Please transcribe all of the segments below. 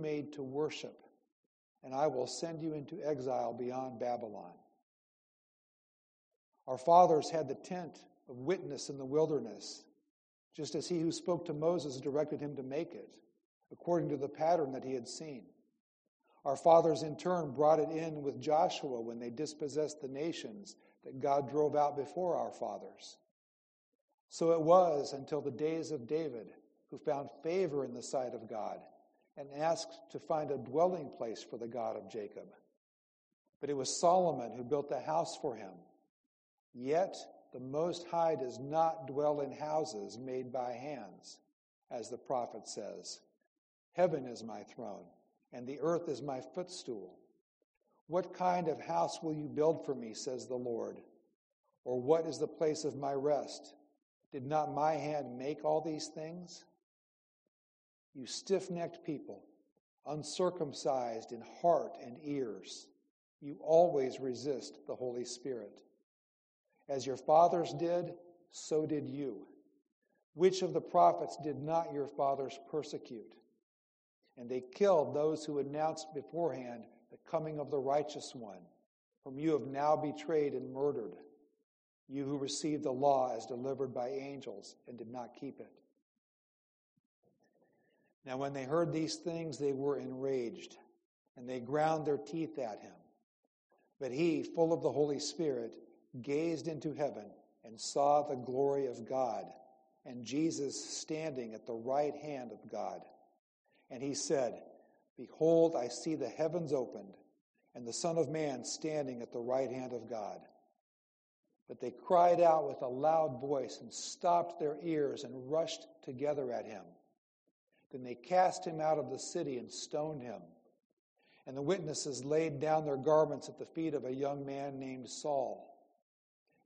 made to worship, and I will send you into exile beyond Babylon. Our fathers had the tent of witness in the wilderness, just as he who spoke to Moses directed him to make it, according to the pattern that he had seen. Our fathers, in turn, brought it in with Joshua when they dispossessed the nations that God drove out before our fathers. So it was until the days of David, who found favor in the sight of God and asked to find a dwelling place for the God of Jacob. But it was Solomon who built the house for him. Yet the Most High does not dwell in houses made by hands, as the prophet says. Heaven is my throne, and the earth is my footstool. What kind of house will you build for me, says the Lord? Or what is the place of my rest? Did not my hand make all these things? You stiff necked people, uncircumcised in heart and ears, you always resist the Holy Spirit. As your fathers did, so did you. Which of the prophets did not your fathers persecute? And they killed those who announced beforehand the coming of the righteous one, whom you have now betrayed and murdered, you who received the law as delivered by angels and did not keep it. Now, when they heard these things, they were enraged, and they ground their teeth at him. But he, full of the Holy Spirit, gazed into heaven and saw the glory of God and Jesus standing at the right hand of God. And he said, Behold, I see the heavens opened and the Son of Man standing at the right hand of God. But they cried out with a loud voice and stopped their ears and rushed together at him. Then they cast him out of the city and stoned him. And the witnesses laid down their garments at the feet of a young man named Saul.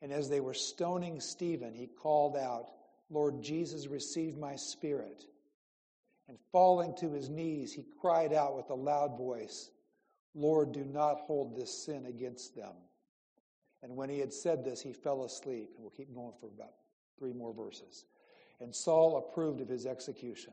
And as they were stoning Stephen, he called out, Lord Jesus, receive my spirit. And falling to his knees, he cried out with a loud voice, Lord, do not hold this sin against them. And when he had said this, he fell asleep. And we'll keep going for about three more verses. And Saul approved of his execution.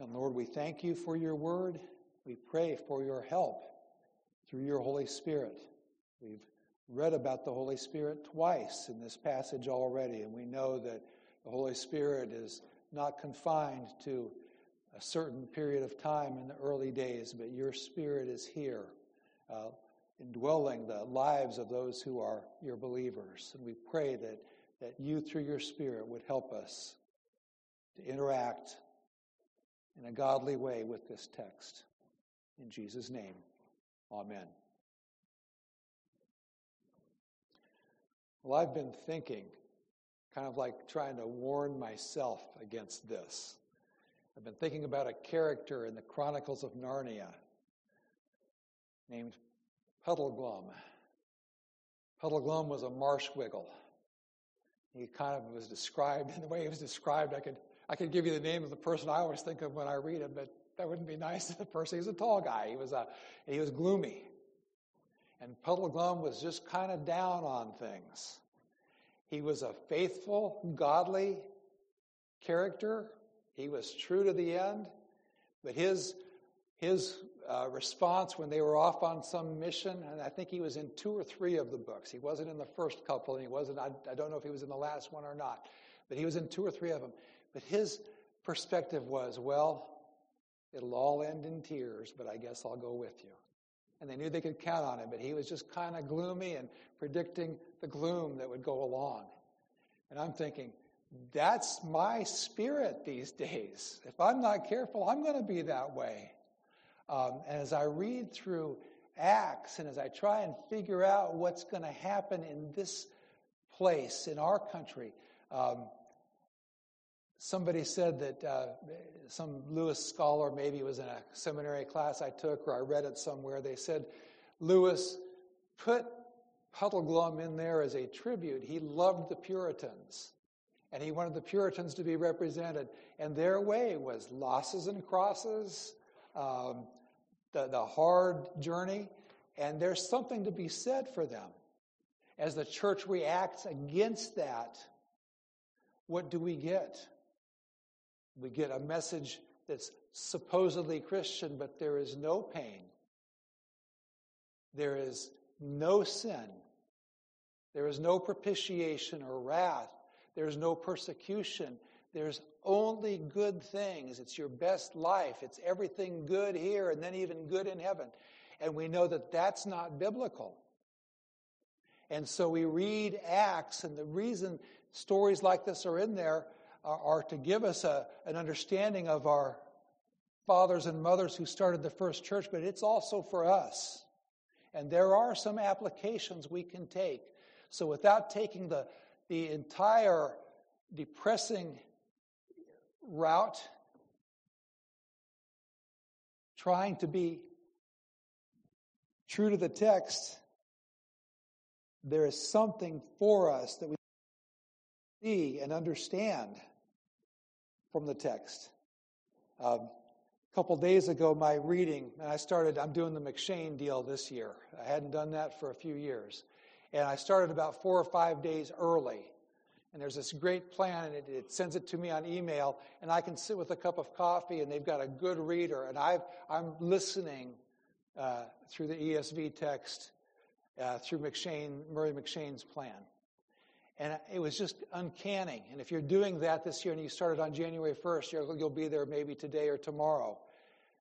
And Lord, we thank you for your word. We pray for your help through your Holy Spirit. We've read about the Holy Spirit twice in this passage already, and we know that the Holy Spirit is not confined to a certain period of time in the early days, but your Spirit is here, uh, indwelling the lives of those who are your believers. And we pray that, that you, through your Spirit, would help us to interact in a godly way with this text. In Jesus' name, amen. Well, I've been thinking, kind of like trying to warn myself against this. I've been thinking about a character in the Chronicles of Narnia named Puddleglum. Puddleglum was a marshwiggle. He kind of was described in the way he was described. I could I could give you the name of the person I always think of when I read him, but that wouldn't be nice to the person. He was a tall guy. He was, a, he was gloomy. And Puddle Puddleglum was just kind of down on things. He was a faithful, godly character. He was true to the end. But his, his uh, response when they were off on some mission, and I think he was in two or three of the books. He wasn't in the first couple, and he wasn't, I, I don't know if he was in the last one or not, but he was in two or three of them. But his perspective was, well, It'll all end in tears, but I guess I'll go with you. And they knew they could count on him, but he was just kind of gloomy and predicting the gloom that would go along. And I'm thinking, that's my spirit these days. If I'm not careful, I'm going to be that way. Um, and as I read through Acts and as I try and figure out what's going to happen in this place, in our country, um, somebody said that uh, some Lewis scholar, maybe was in a seminary class I took or I read it somewhere, they said Lewis put Puddleglum in there as a tribute. He loved the Puritans and he wanted the Puritans to be represented. And their way was losses and crosses, um, the, the hard journey, and there's something to be said for them. As the church reacts against that, what do we get? We get a message that's supposedly Christian, but there is no pain. There is no sin. There is no propitiation or wrath. There's no persecution. There's only good things. It's your best life. It's everything good here and then even good in heaven. And we know that that's not biblical. And so we read Acts, and the reason stories like this are in there are, are to give us a, an understanding of our fathers and mothers who started the first church, but it's also for us. And there are some applications we can take. So without taking the, the entire depressing route, trying to be true to the text, there is something for us that we see and understand from the text. Um, a couple days ago, my reading, and I started, I'm doing the M'Cheyne deal this year. I hadn't done that for a few years. And I started about four or five days early. And there's this great plan, and it, it, sends it to me on email, and I can sit with a cup of coffee, and they've got a good reader, and i am listening uh, through the ESV text uh, through M'Cheyne, Murray M'Cheyne's plan. And it was just uncanny. And if you're doing that this year and you started on January 1st, you'll, be there maybe today or tomorrow.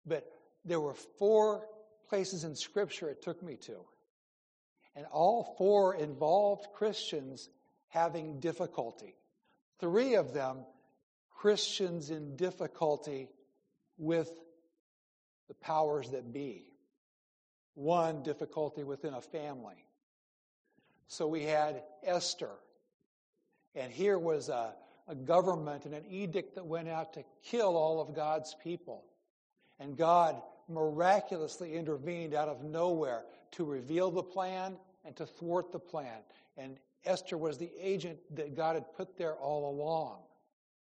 But there were four places in Scripture it took me to. And all four involved Christians having difficulty. Three of them, Christians in difficulty with the powers that be. One, difficulty within a family. So we had Esther. And here was a, a government and an edict that went out to kill all of God's people. And God miraculously intervened out of nowhere to reveal the plan and to thwart the plan. And Esther was the agent that God had put there all along.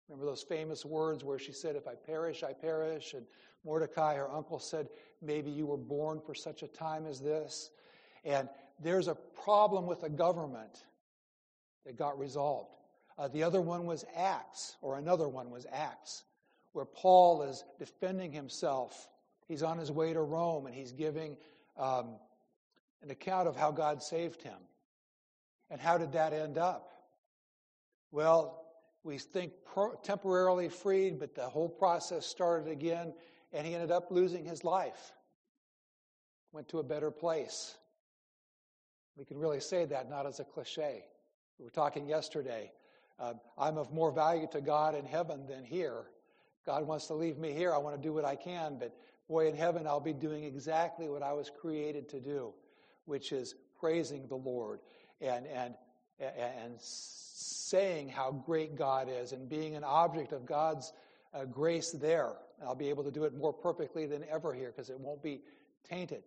Remember those famous words where she said, If I perish, I perish. And Mordecai, her uncle, said, Maybe you were born for such a time as this. And there's a problem with the government that got resolved. Uh, the other one was Acts, or another one was Acts, where Paul is defending himself. He's on his way to Rome and he's giving um, an account of how God saved him. And how did that end up? Well, we think pro- temporarily freed, but the whole process started again, and he ended up losing his life. Went to a better place. We can really say that not as a cliche. We were talking yesterday. Uh, I'm of more value to God in heaven than here. God wants to leave me here. I want to do what I can, but boy, in heaven, I'll be doing exactly what I was created to do, which is praising the Lord and, and, and saying how great God is and being an object of God's uh, grace there. And I'll be able to do it more perfectly than ever here because it won't be tainted.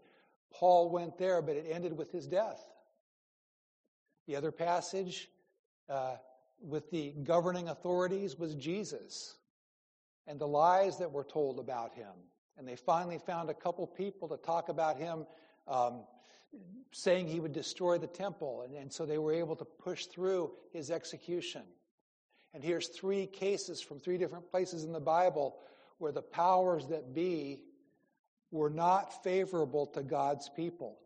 Paul went there, but it ended with his death. The other passage uh, with the governing authorities was Jesus and the lies that were told about him. And they finally found a couple people to talk about him um, saying he would destroy the temple. And, and so they were able to push through his execution. And here's three cases from three different places in the Bible where the powers that be were not favorable to God's people.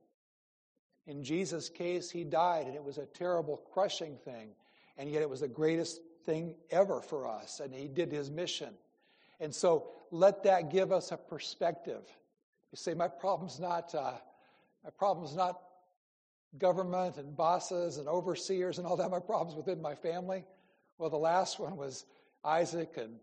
In Jesus' case, he died, and it was a terrible, crushing thing. And yet it was the greatest thing ever for us, and he did his mission. And so let that give us a perspective. You say, My problem's not. Uh, my problem's not government and bosses and overseers and all that. My problem's within my family. Well, the last one was Isaac and,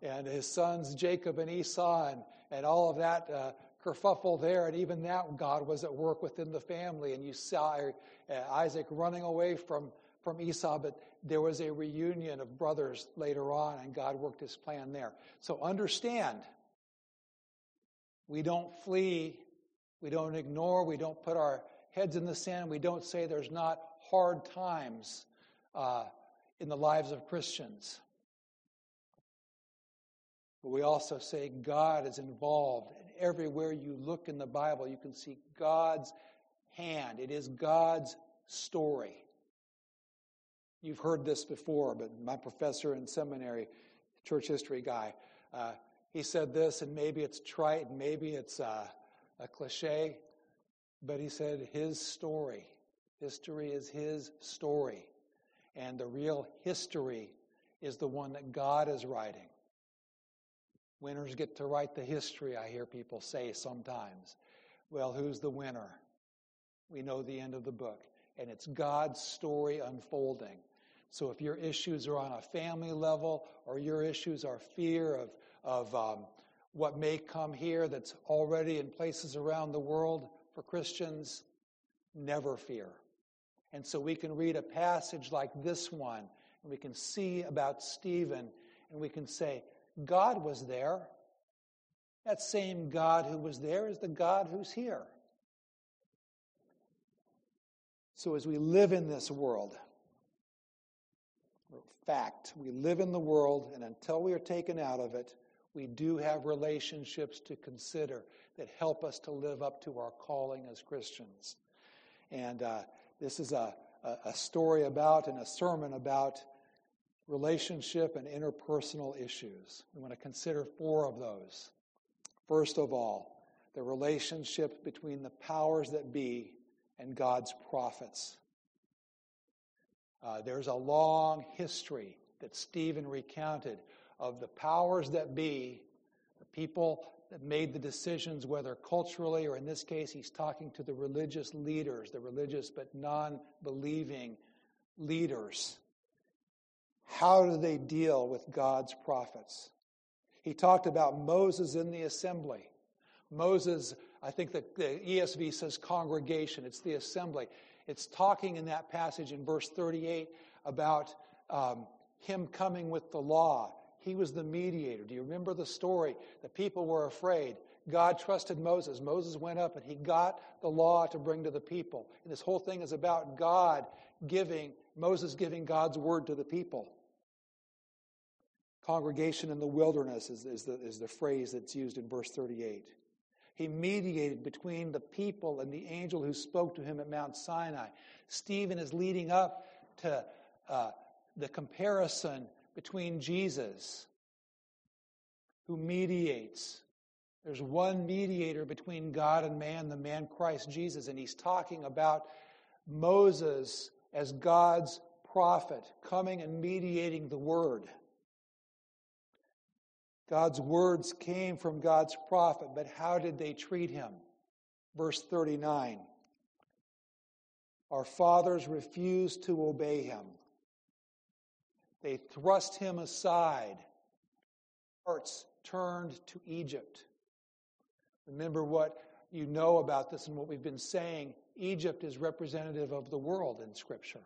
and his sons Jacob and Esau and, and all of that uh, kerfuffle there. And even that, God was at work within the family. And you saw uh, Isaac running away from, from Esau, but there was a reunion of brothers later on, and God worked his plan there. So understand, we don't flee, we don't ignore, we don't put our heads in the sand, we don't say there's not hard times uh, in the lives of Christians. But we also say God is involved. And everywhere you look in the Bible, you can see God's hand. It is God's story. You've heard this before, but my professor in seminary, church history guy, uh, he said this, and maybe it's trite, and maybe it's uh, a cliche, but he said his story. History is his story. And the real history is the one that God is writing. Winners get to write the history, I hear people say sometimes. Well, who's the winner? We know the end of the book. And it's God's story unfolding. So if your issues are on a family level or your issues are fear of, of um, what may come here that's already in places around the world for Christians, never fear. And so we can read a passage like this one, and we can see about Stephen, and we can say, God was there. That same God who was there is the God who's here. So as we live in this world, fact, we live in the world, and until we are taken out of it, we do have relationships to consider that help us to live up to our calling as Christians. And uh, this is a, a story about and a sermon about relationship and interpersonal issues. We want to consider four of those. First of all, the relationship between the powers that be and God's prophets. Uh, there's a long history that Stephen recounted of the powers that be, the people that made the decisions, whether culturally or in this case, he's talking to the religious leaders, the religious but non believing leaders. How do they deal with God's prophets? He talked about Moses in the assembly. Moses, I think that the ESV says congregation, it's the assembly. It's talking in that passage in verse 38 about um, him coming with the law. He was the mediator. Do you remember the story? The people were afraid. God trusted Moses. Moses went up and he got the law to bring to the people. And this whole thing is about God giving, Moses giving God's word to the people. Congregation in the wilderness is, is, the, is the phrase that's used in verse 38. He mediated between the people and the angel who spoke to him at Mount Sinai. Stephen is leading up to uh, the comparison between Jesus, who mediates. There's one mediator between God and man, the man Christ Jesus, and he's talking about Moses as God's prophet coming and mediating the word. God's words came from God's prophet, but how did they treat him? Verse 39 Our fathers refused to obey him. They thrust him aside. Hearts turned to Egypt. Remember what you know about this and what we've been saying. Egypt is representative of the world in Scripture.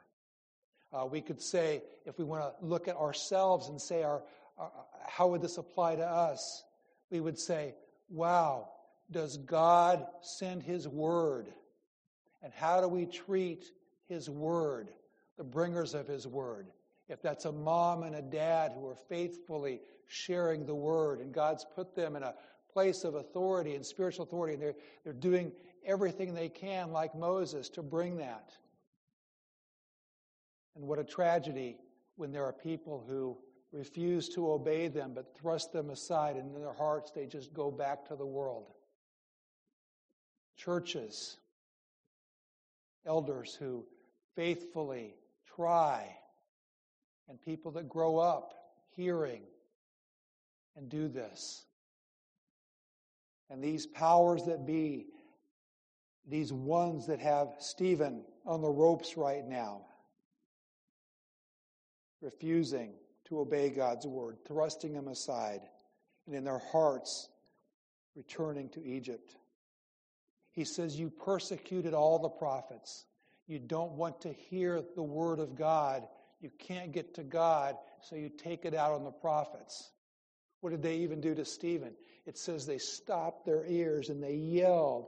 Uh, we could say, if we want to look at ourselves and say, our, our, Uh, how would this apply to us? We would say, wow, does God send His word? And how do we treat His word, the bringers of His word? if that's a mom and a dad who are faithfully sharing the word, and God's put them in a place of authority and spiritual authority, and they're, they're doing everything they can, like Moses, to bring that. And what a tragedy when there are people who refuse to obey them but thrust them aside, and in their hearts they just go back to the world. Churches, elders who faithfully try and people that grow up hearing and do this. And these powers that be, these ones that have Stephen on the ropes right now, refusing to obey God's word, thrusting him aside, and in their hearts returning to Egypt. He says, You persecuted all the prophets. You don't want to hear the word of God You can't get to God, so you take it out on the prophets. What did they even do to Stephen? It says they stopped their ears and they yelled,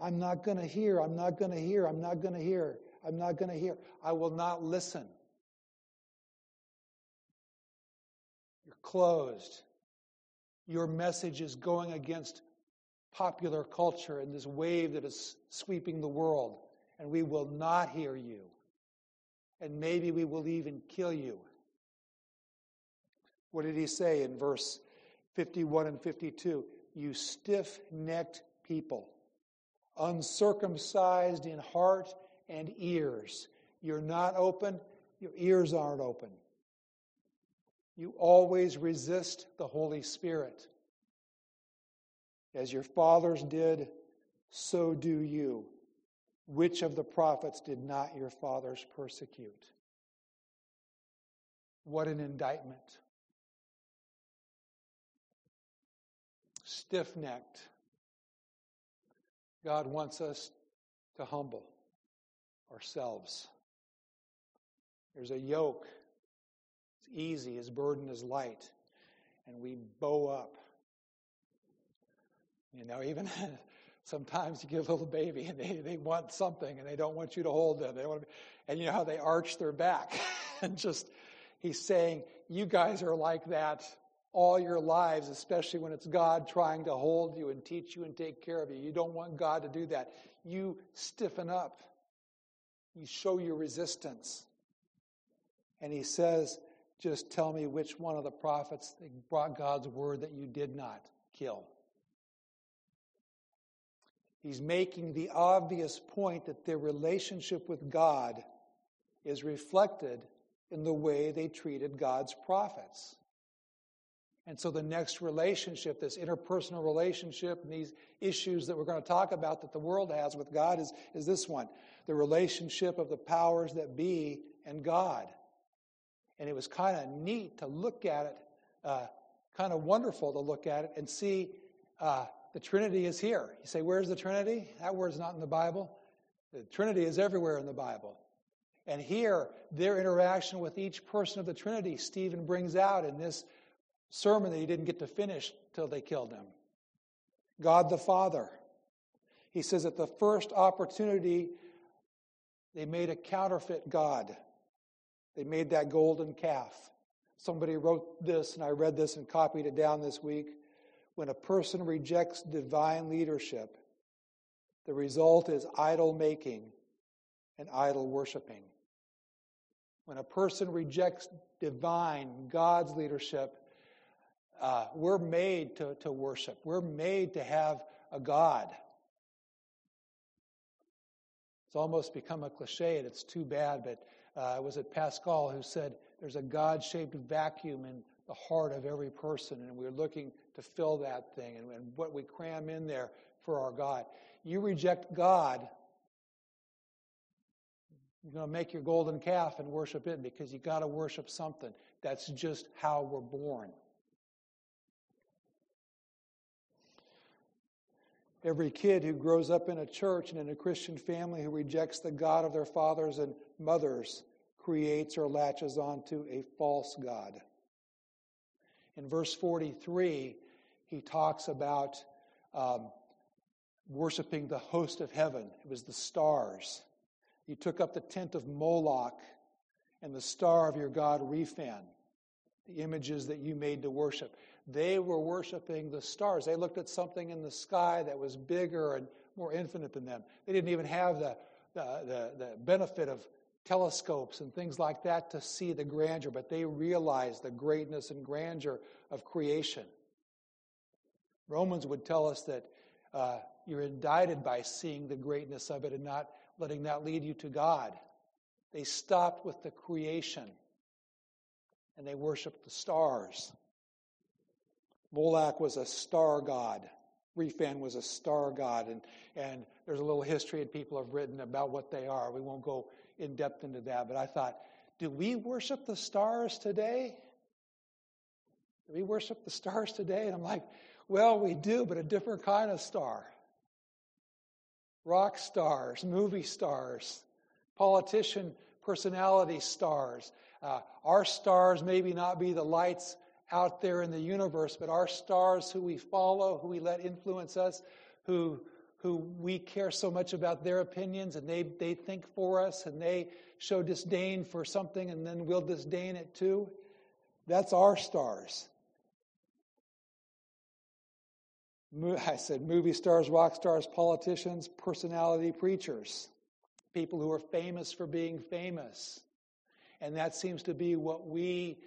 I'm not going to hear, I'm not going to hear, I'm not going to hear, I'm not going to hear. I will not listen. Closed. Your message is going against popular culture and this wave that is sweeping the world, and we will not hear you. And maybe we will even kill you. What did he say in verse 51 and 52? You stiff necked people, uncircumcised in heart and ears. You're not open, your ears aren't open. You always resist the Holy Spirit. As your fathers did, so do you. Which of the prophets did not your fathers persecute? What an indictment. Stiff necked. God wants us to humble ourselves. There's a yoke it's easy, his burden is light. And we bow up. You know, even sometimes you get a little baby and they, they want something and they don't want you to hold them. They want to and you know how they arch their back. and just, he's saying, you guys are like that all your lives, especially when it's God trying to hold you and teach you and take care of you. You don't want God to do that. You stiffen up. You show your resistance. And he says, just tell me which one of the prophets brought God's word that you did not kill. He's making the obvious point that their relationship with God is reflected in the way they treated God's prophets. And so the next relationship, this interpersonal relationship, and these issues that we're going to talk about that the world has with God is, is this one the relationship of the powers that be and God. And it was kind of neat to look at it, uh, kind of wonderful to look at it and see uh, the Trinity is here. You say, Where's the Trinity? That word's not in the Bible. The Trinity is everywhere in the Bible. And here, their interaction with each person of the Trinity, Stephen brings out in this sermon that he didn't get to finish till they killed him. God the Father. He says at the first opportunity, they made a counterfeit God. They made that golden calf. Somebody wrote this, and I read this and copied it down this week. When a person rejects divine leadership, the result is idol making and idol worshiping. When a person rejects divine, God's leadership, uh, we're made to, to worship. We're made to have a God. It's almost become a cliche, and it's too bad, but uh, was it Pascal who said there's a God shaped vacuum in the heart of every person, and we're looking to fill that thing and, and what we cram in there for our God. You reject God, you're going to make your golden calf and worship it because you got to worship something. That's just how we're born. Every kid who grows up in a church and in a Christian family who rejects the God of their fathers and mothers creates or latches onto a false God. In verse 43, he talks about um, worshiping the host of heaven. It was the stars. You took up the tent of Moloch and the star of your God, Rephan, the images that you made to worship. They were worshiping the stars. They looked at something in the sky that was bigger and more infinite than them. They didn't even have the, the, the, the benefit of telescopes and things like that to see the grandeur, but they realized the greatness and grandeur of creation. Romans would tell us that uh, you're indicted by seeing the greatness of it and not letting that lead you to God. They stopped with the creation and they worshiped the stars. Moloch was a star god. Rephan was a star god, and, and there's a little history and people have written about what they are. We won't go in depth into that, but I thought, do we worship the stars today? Do we worship the stars today? And I'm like, well, we do, but a different kind of star. Rock stars, movie stars, politician personality stars. Uh, our stars maybe not be the lights out there in the universe, but our stars who we follow, who we let influence us, who, who we care so much about their opinions and they, they think for us and they show disdain for something and then we'll disdain it too. That's our stars. I said movie stars, rock stars, politicians, personality preachers, people who are famous for being famous. And that seems to be what we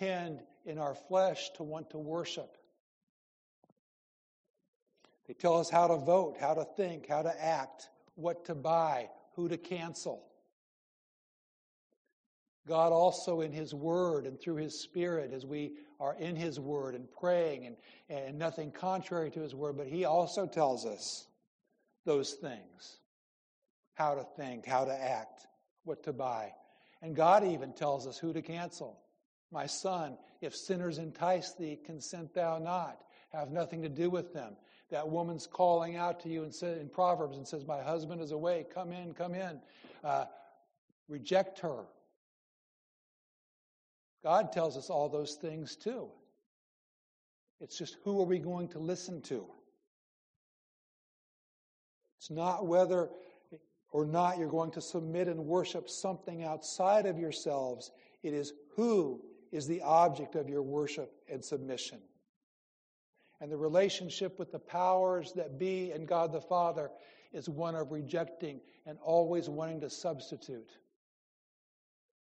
tend in our flesh to want to worship. They tell us how to vote, how to think, how to act, what to buy, who to cancel. God also in His Word and through His Spirit, as we are in His Word and praying and, and nothing contrary to His Word, but He also tells us those things how to think, how to act, what to buy. And God even tells us who to cancel. My son, if sinners entice thee, consent thou not. Have nothing to do with them. That woman's calling out to you in, in Proverbs and says, My husband is away. Come in, come in. Uh, reject her. God tells us all those things too. It's just who are we going to listen to? It's not whether or not you're going to submit and worship something outside of yourselves. It is who is the object of your worship and submission. And the relationship with the powers that be and God the Father is one of rejecting and always wanting to substitute,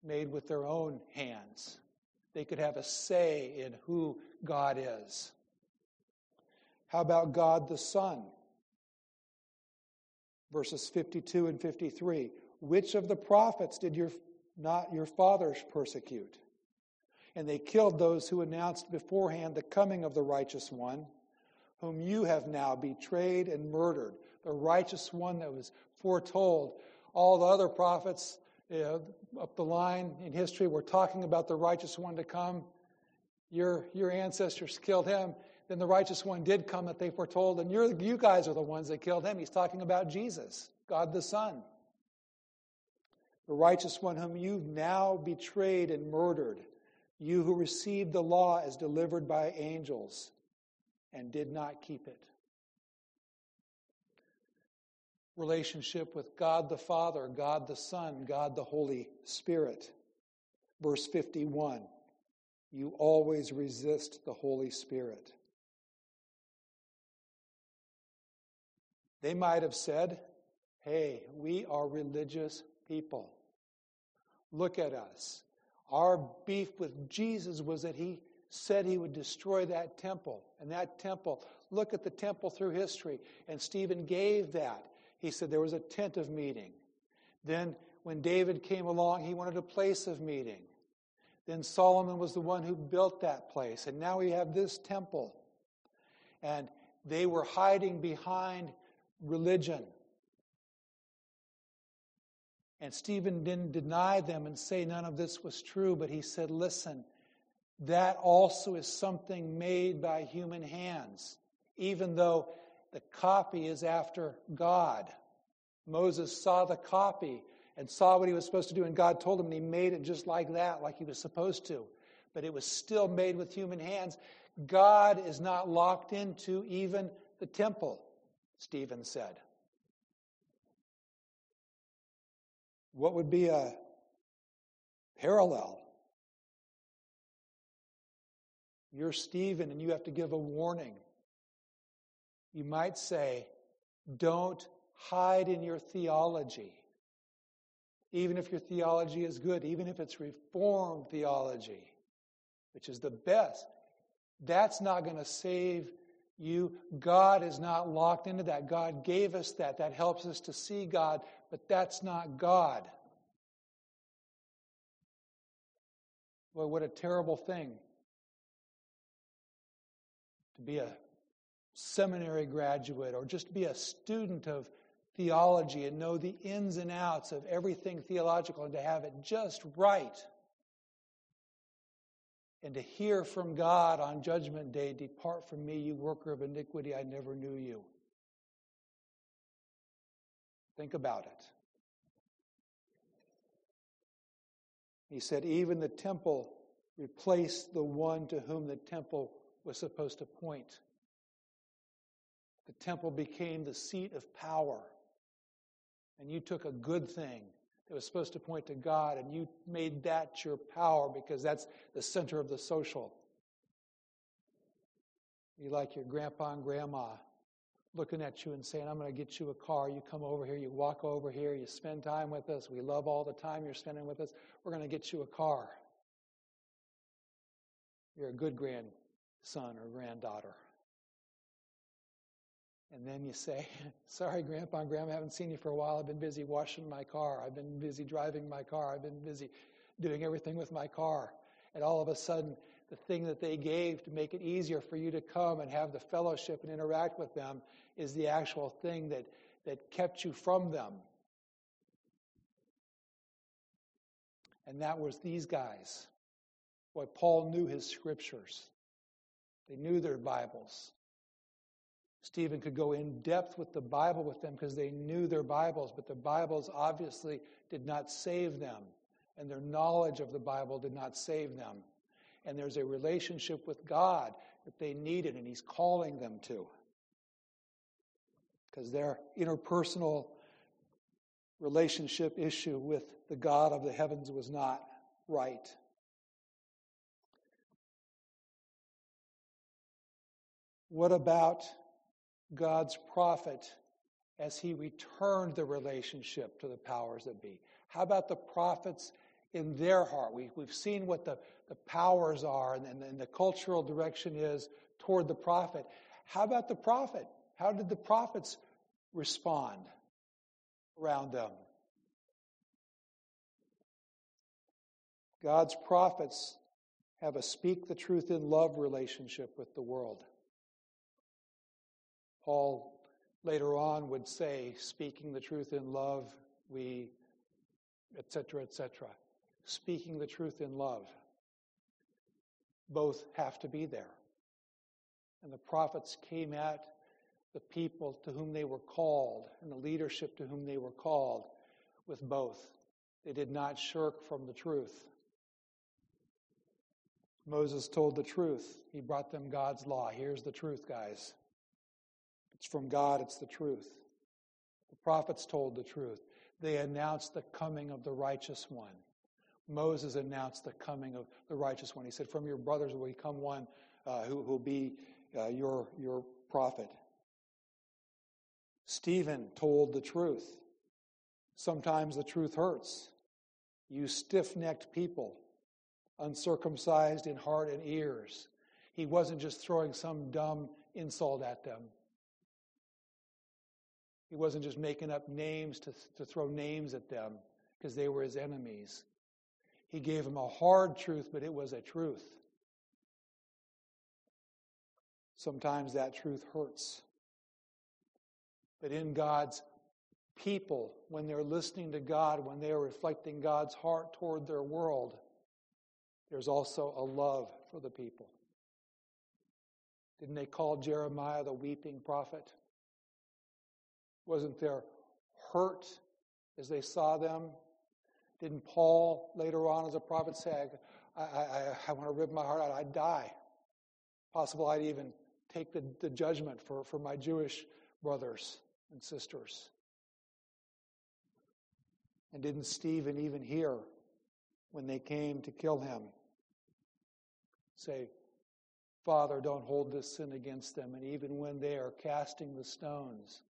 made with their own hands. They could have a say in who God is. How about God the Son? Verses 52 and 53. Which of the prophets did your, not your fathers persecute? And they killed those who announced beforehand the coming of the righteous one, whom you have now betrayed and murdered. The righteous one that was foretold. All the other prophets you know, up the line in history were talking about the righteous one to come. Your, your ancestors killed him. Then the righteous one did come that they foretold, and you're, you guys are the ones that killed him. He's talking about Jesus, God the Son. The righteous one whom you've now betrayed and murdered you who received the law as delivered by angels and did not keep it. Relationship with God the Father, God the Son, God the Holy Spirit. Verse 51 You always resist the Holy Spirit. They might have said, Hey, we are religious people. Look at us. Our beef with Jesus was that he said he would destroy that temple. And that temple, look at the temple through history. And Stephen gave that. He said there was a tent of meeting. Then, when David came along, he wanted a place of meeting. Then Solomon was the one who built that place. And now we have this temple. And they were hiding behind religion. And Stephen didn't deny them and say none of this was true, but he said, listen, that also is something made by human hands, even though the copy is after God. Moses saw the copy and saw what he was supposed to do, and God told him, and he made it just like that, like he was supposed to. But it was still made with human hands. God is not locked into even the temple, Stephen said. What would be a parallel? You're Stephen and you have to give a warning. You might say, don't hide in your theology. Even if your theology is good, even if it's reformed theology, which is the best, that's not going to save you. God is not locked into that. God gave us that. That helps us to see God, but that's not God. Boy, what a terrible thing to be a seminary graduate or just be a student of theology and know the ins and outs of everything theological and to have it just right. And to hear from God on Judgment Day, Depart from me, you worker of iniquity, I never knew you. Think about it. He said, Even the temple replaced the one to whom the temple was supposed to point. The temple became the seat of power. And you took a good thing that was supposed to point to God and you made that your power because that's the center of the social. You like your grandpa and grandma looking at you and saying, I'm going to get you a car. You come over here, you walk over here, you spend time with us. We love all the time you're spending with us. We're going to get you a car. You're a good grandson or granddaughter. And then you say, Sorry, Grandpa and Grandma, I haven't seen you for a while. I've been busy washing my car. I've been busy driving my car. I've been busy doing everything with my car. And all of a sudden, the thing that they gave to make it easier for you to come and have the fellowship and interact with them is the actual thing that, that kept you from them. And that was these guys. What Paul knew his scriptures. They knew their Bibles. Stephen could go in depth with the Bible with them because they knew their Bibles, but the Bibles obviously did not save them, and their knowledge of the Bible did not save them. And there's a relationship with God that they needed, and He's calling them to. Because their interpersonal relationship issue with the God of the heavens was not right. What about God's prophet as he returned the relationship to the powers that be? How about the prophets in their heart? We, we've seen what the, the powers are and, and, and the cultural direction is toward the prophet. How about the prophet? How did the prophets respond around them? God's prophets have a speak the truth in love relationship with the world. Paul later on would say, speaking the truth in love, we, etc., etc. Speaking the truth in love. Both have to be there. And the prophets came at the people to whom they were called and the leadership to whom they were called with both. They did not shirk from the truth. Moses told the truth. He brought them God's law. Here's the truth, guys. It's from God, it's the truth. The prophets told the truth. They announced the coming of the righteous one. Moses announced the coming of the righteous one. He said, From your brothers will come one uh, who will be uh, your, your prophet. Stephen told the truth. Sometimes the truth hurts. You stiff necked people, uncircumcised in heart and ears. He wasn't just throwing some dumb insult at them. He wasn't just making up names to, to throw names at them because they were his enemies. He gave them a hard truth, but it was a truth. Sometimes that truth hurts. But in God's people, when they're listening to God, when they are reflecting God's heart toward their world, there's also a love for the people. Didn't they call Jeremiah the weeping prophet? Wasn't there hurt as they saw them? Didn't Paul later on as a prophet say, I, I, I want to rip my heart out, I'd die? Possible I'd even take the, the judgment for, for my Jewish brothers and sisters. And didn't Stephen even hear when they came to kill him say, Father, don't hold this sin against them. And even when they are casting the stones,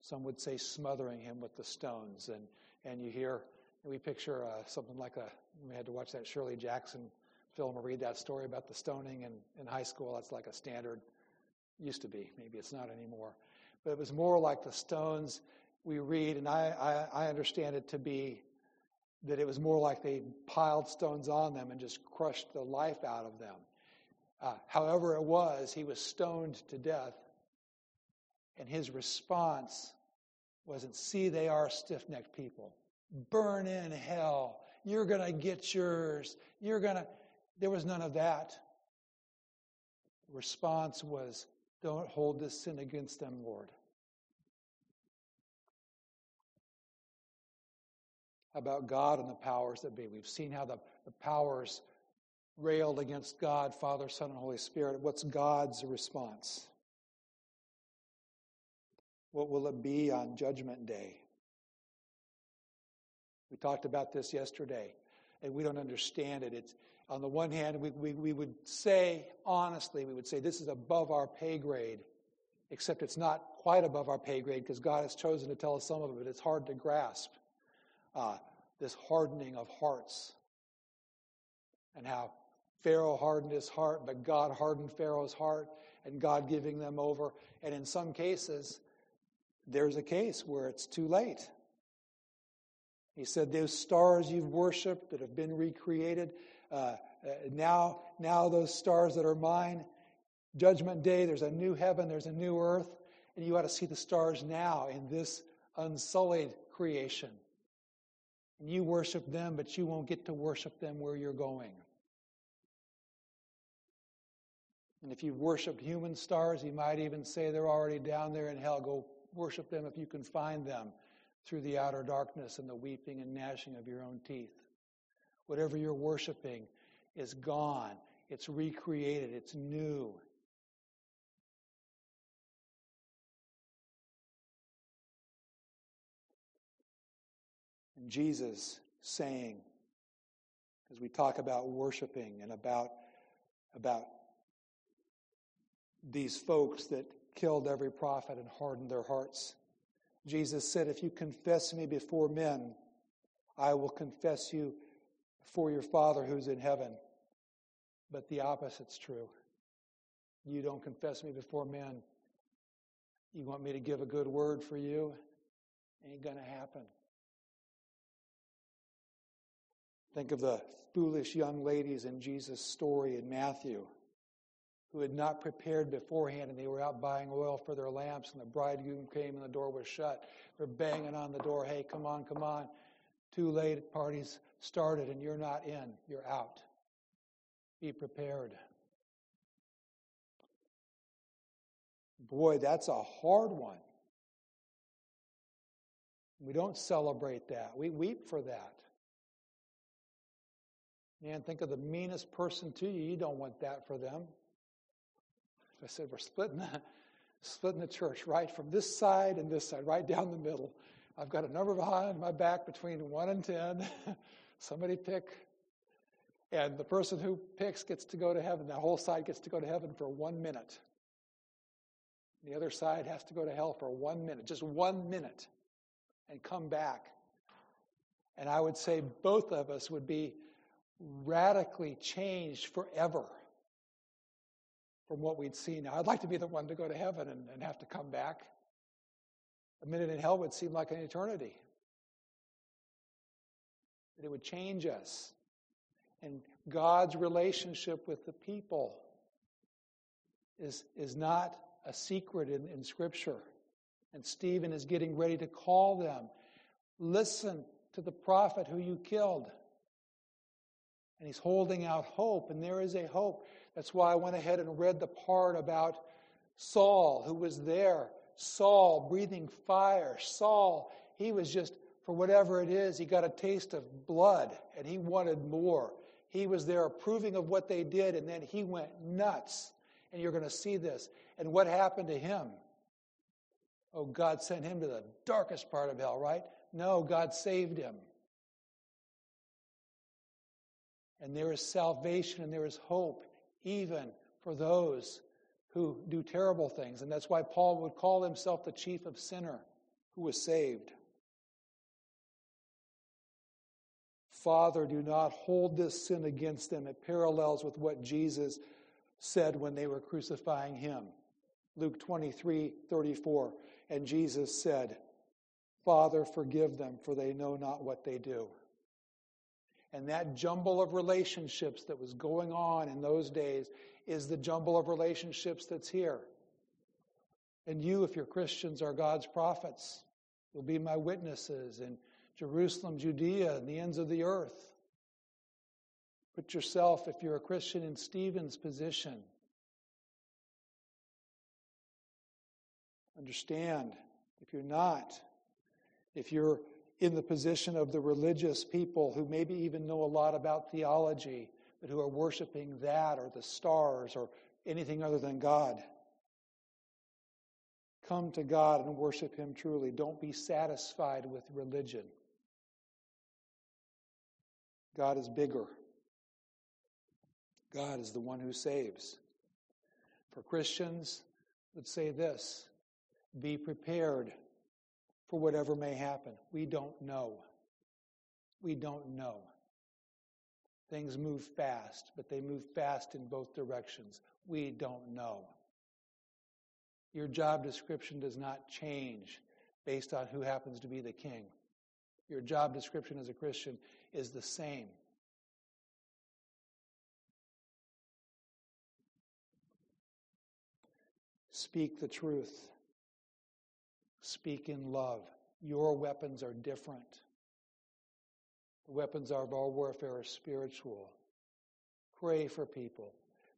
some would say smothering him with the stones. And, and you hear, we picture uh, something like a, we had to watch that Shirley Jackson film or read that story about the stoning in, in high school. That's like a standard, used to be. Maybe it's not anymore. But it was more like the stones we read, and I, I, I understand it to be that it was more like they piled stones on them and just crushed the life out of them. Uh, however, it was, he was stoned to death and his response wasn't, see, they are stiff necked people. Burn in hell. You're going to get yours. You're going to. There was none of that. The response was, don't hold this sin against them, Lord. about God and the powers that be. We've seen how the, the powers railed against God, Father, Son, and Holy Spirit. What's God's response? What will it be on Judgment Day? We talked about this yesterday, and we don't understand it. It's, on the one hand, we, we, we would say, honestly, we would say this is above our pay grade, except it's not quite above our pay grade because God has chosen to tell us some of it, it's hard to grasp. Uh, this hardening of hearts and how Pharaoh hardened his heart, but God hardened Pharaoh's heart and God giving them over. And in some cases, there's a case where it's too late. He said, Those stars you've worshiped that have been recreated, uh, uh, now, now those stars that are mine, judgment day, there's a new heaven, there's a new earth, and you ought to see the stars now in this unsullied creation. And you worship them, but you won't get to worship them where you're going. And if you've worshiped human stars, he might even say they're already down there in hell. Go worship them if you can find them through the outer darkness and the weeping and gnashing of your own teeth. Whatever you're worshiping is gone, it's recreated, it's new. And Jesus saying, as we talk about worshiping and about, about these folks that killed every prophet and hardened their hearts. Jesus said, If you confess me before men, I will confess you before your Father who's in heaven. But the opposite's true. You don't confess me before men. You want me to give a good word for you? Ain't going to happen. Think of the foolish young ladies in Jesus' story in Matthew who had not prepared beforehand and they were out buying oil for their lamps and the bridegroom came and the door was shut. They're banging on the door, hey, come on, come on. Too late, parties started and you're not in, you're out. Be prepared. Boy, that's a hard one. We don't celebrate that. We weep for that. Man, think of the meanest person to you. You don't want that for them. I said, we're splitting the, splitting the church right from this side and this side, right down the middle. I've got a number behind my back between 1 and 10. Somebody pick. And the person who picks gets to go to heaven. That whole side gets to go to heaven for one minute. The other side has to go to hell for one minute, just one minute, and come back. And I would say both of us would be radically changed forever from what we'd seen. Now, I'd like to be the one to go to heaven and, and have to come back. A minute in hell would seem like an eternity. But it would change us. And God's relationship with the people is, is not a secret in, in Scripture. And Stephen is getting ready to call them. Listen to the prophet who you killed. And he's holding out hope, and there is a hope. That's why I went ahead and read the part about Saul, who was there. Saul breathing fire. Saul, he was just, for whatever it is, he got a taste of blood and he wanted more. He was there approving of what they did, and then he went nuts. And you're going to see this. And what happened to him? Oh, God sent him to the darkest part of hell, right? No, God saved him. And there is salvation and there is hope even for those who do terrible things. And that's why Paul would call himself the chief of sinner who was saved. Father, do not hold this sin against them. It parallels with what Jesus said when they were crucifying him. Luke 23 34. And Jesus said, Father, forgive them, for they know not what they do. And that jumble of relationships that was going on in those days is the jumble of relationships that's here. And you, if you're Christians, are God's prophets. You'll be my witnesses in Jerusalem, Judea, and the ends of the earth. Put yourself, if you're a Christian, in Stephen's position. Understand, if you're not, if you're in the position of the religious people who maybe even know a lot about theology, but who are worshiping that or the stars or anything other than God. Come to God and worship Him truly. Don't be satisfied with religion. God is bigger. God is the one who saves. For Christians, let's say this be prepared for whatever may happen. We don't know. We don't know. Things move fast, but they move fast in both directions. We don't know. Your job description does not change based on who happens to be the king. Your job description as a Christian is the same. Speak the truth. Speak in love. Your weapons are different. The weapons of our warfare are spiritual. Pray for people.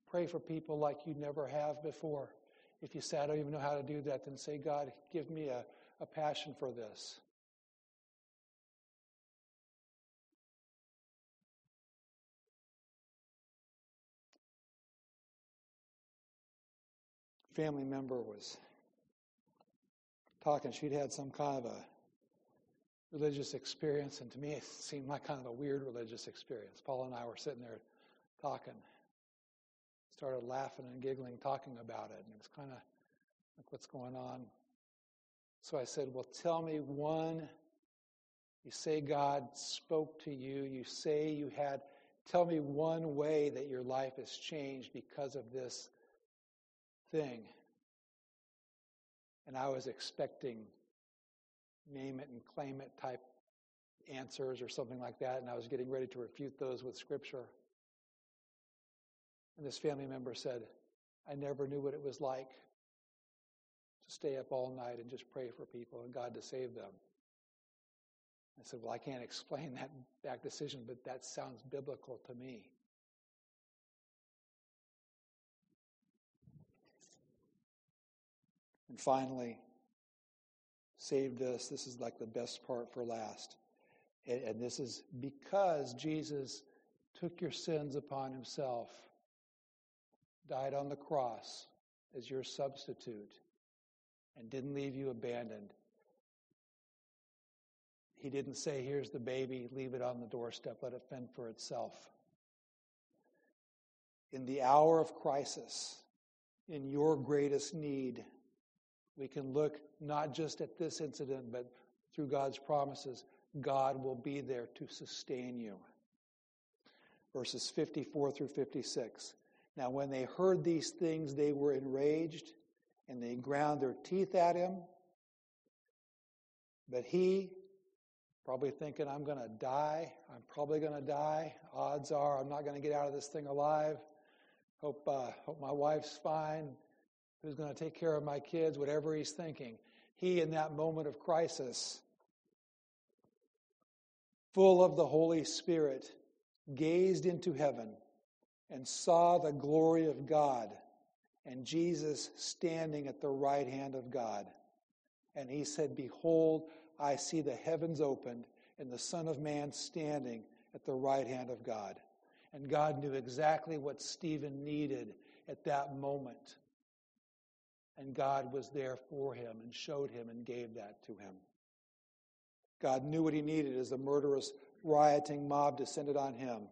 Pray for people like you never have before. If you say, I don't even know how to do that, then say, God, give me a, a passion for this. Family member was talking, she'd had some kind of a religious experience, and to me it seemed like kind of a weird religious experience. Paul and I were sitting there talking. Started laughing and giggling, talking about it, and it was kind of like, what's going on? So I said, Well, tell me one. You say God spoke to you. You say you had. Tell me one way that your life has changed because of this thing. And I was expecting name it and claim it type answers or something like that, and I was getting ready to refute those with Scripture. And this family member said, I never knew what it was like to stay up all night and just pray for people and God to save them. I said, Well, I can't explain that back decision, but that sounds biblical to me. And finally, saved us. This is like the best part for last. And, and this is because Jesus took your sins upon himself, died on the cross as your substitute, and didn't leave you abandoned. He didn't say, Here's the baby, leave it on the doorstep, let it fend for itself. In the hour of crisis, in your greatest need, we can look not just at this incident, but through God's promises, God will be there to sustain you. Verses 54 through 56. Now, when they heard these things, they were enraged and they ground their teeth at him. But he, probably thinking, I'm going to die. I'm probably going to die. Odds are I'm not going to get out of this thing alive. Hope, uh, hope my wife's fine who's going to take care of my kids, whatever he's thinking. He, in that moment of crisis, full of the Holy Spirit, gazed into heaven and saw the glory of God and Jesus standing at the right hand of God. And he said, Behold, I see the heavens opened and the Son of Man standing at the right hand of God. And God knew exactly what Stephen needed at that moment. And God was there for him and showed him and gave that to him. God knew what he needed as the murderous, rioting mob descended on him,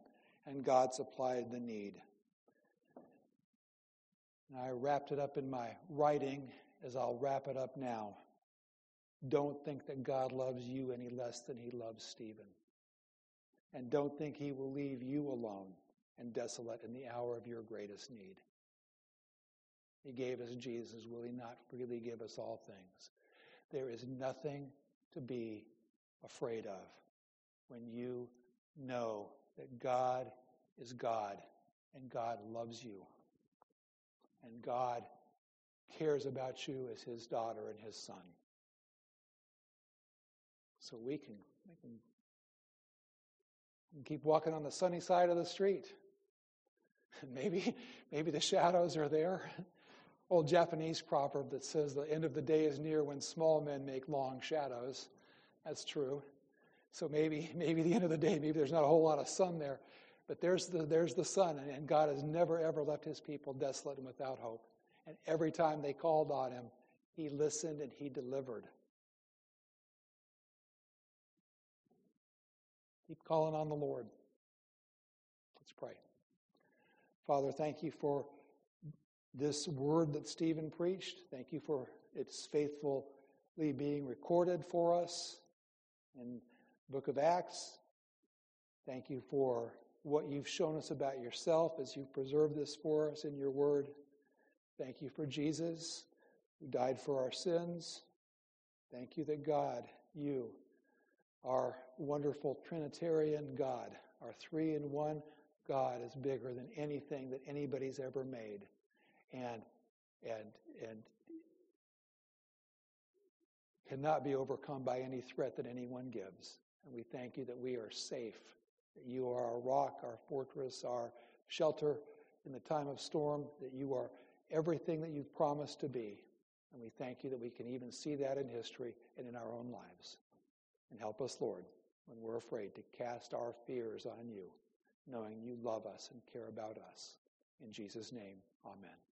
and God supplied the need. And I wrapped it up in my writing as I'll wrap it up now. Don't think that God loves you any less than he loves Stephen. And don't think he will leave you alone and desolate in the hour of your greatest need. He gave us Jesus. Will He not freely give us all things? There is nothing to be afraid of when you know that God is God and God loves you and God cares about you as His daughter and His son. So we can, we can, we can keep walking on the sunny side of the street. Maybe, maybe the shadows are there old Japanese proverb that says the end of the day is near when small men make long shadows. That's true. So maybe, maybe the end of the day, maybe there's not a whole lot of sun there, but there's the, there's the sun, and God has never, ever left his people desolate and without hope. And every time they called on him, he listened and he delivered. Keep calling on the Lord. Let's pray. Father, thank you for this word that Stephen preached. Thank you for its faithfully being recorded for us in book of Acts. Thank you for what you've shown us about yourself as you've preserved this for us in your word. Thank you for Jesus who died for our sins. Thank you that God, you, our wonderful Trinitarian God, our three in one God is bigger than anything that anybody's ever made. And and and cannot be overcome by any threat that anyone gives. And we thank you that we are safe, that you are our rock, our fortress, our shelter in the time of storm, that you are everything that you've promised to be. And we thank you that we can even see that in history and in our own lives. And help us, Lord, when we're afraid to cast our fears on you, knowing you love us and care about us. In Jesus' name, amen.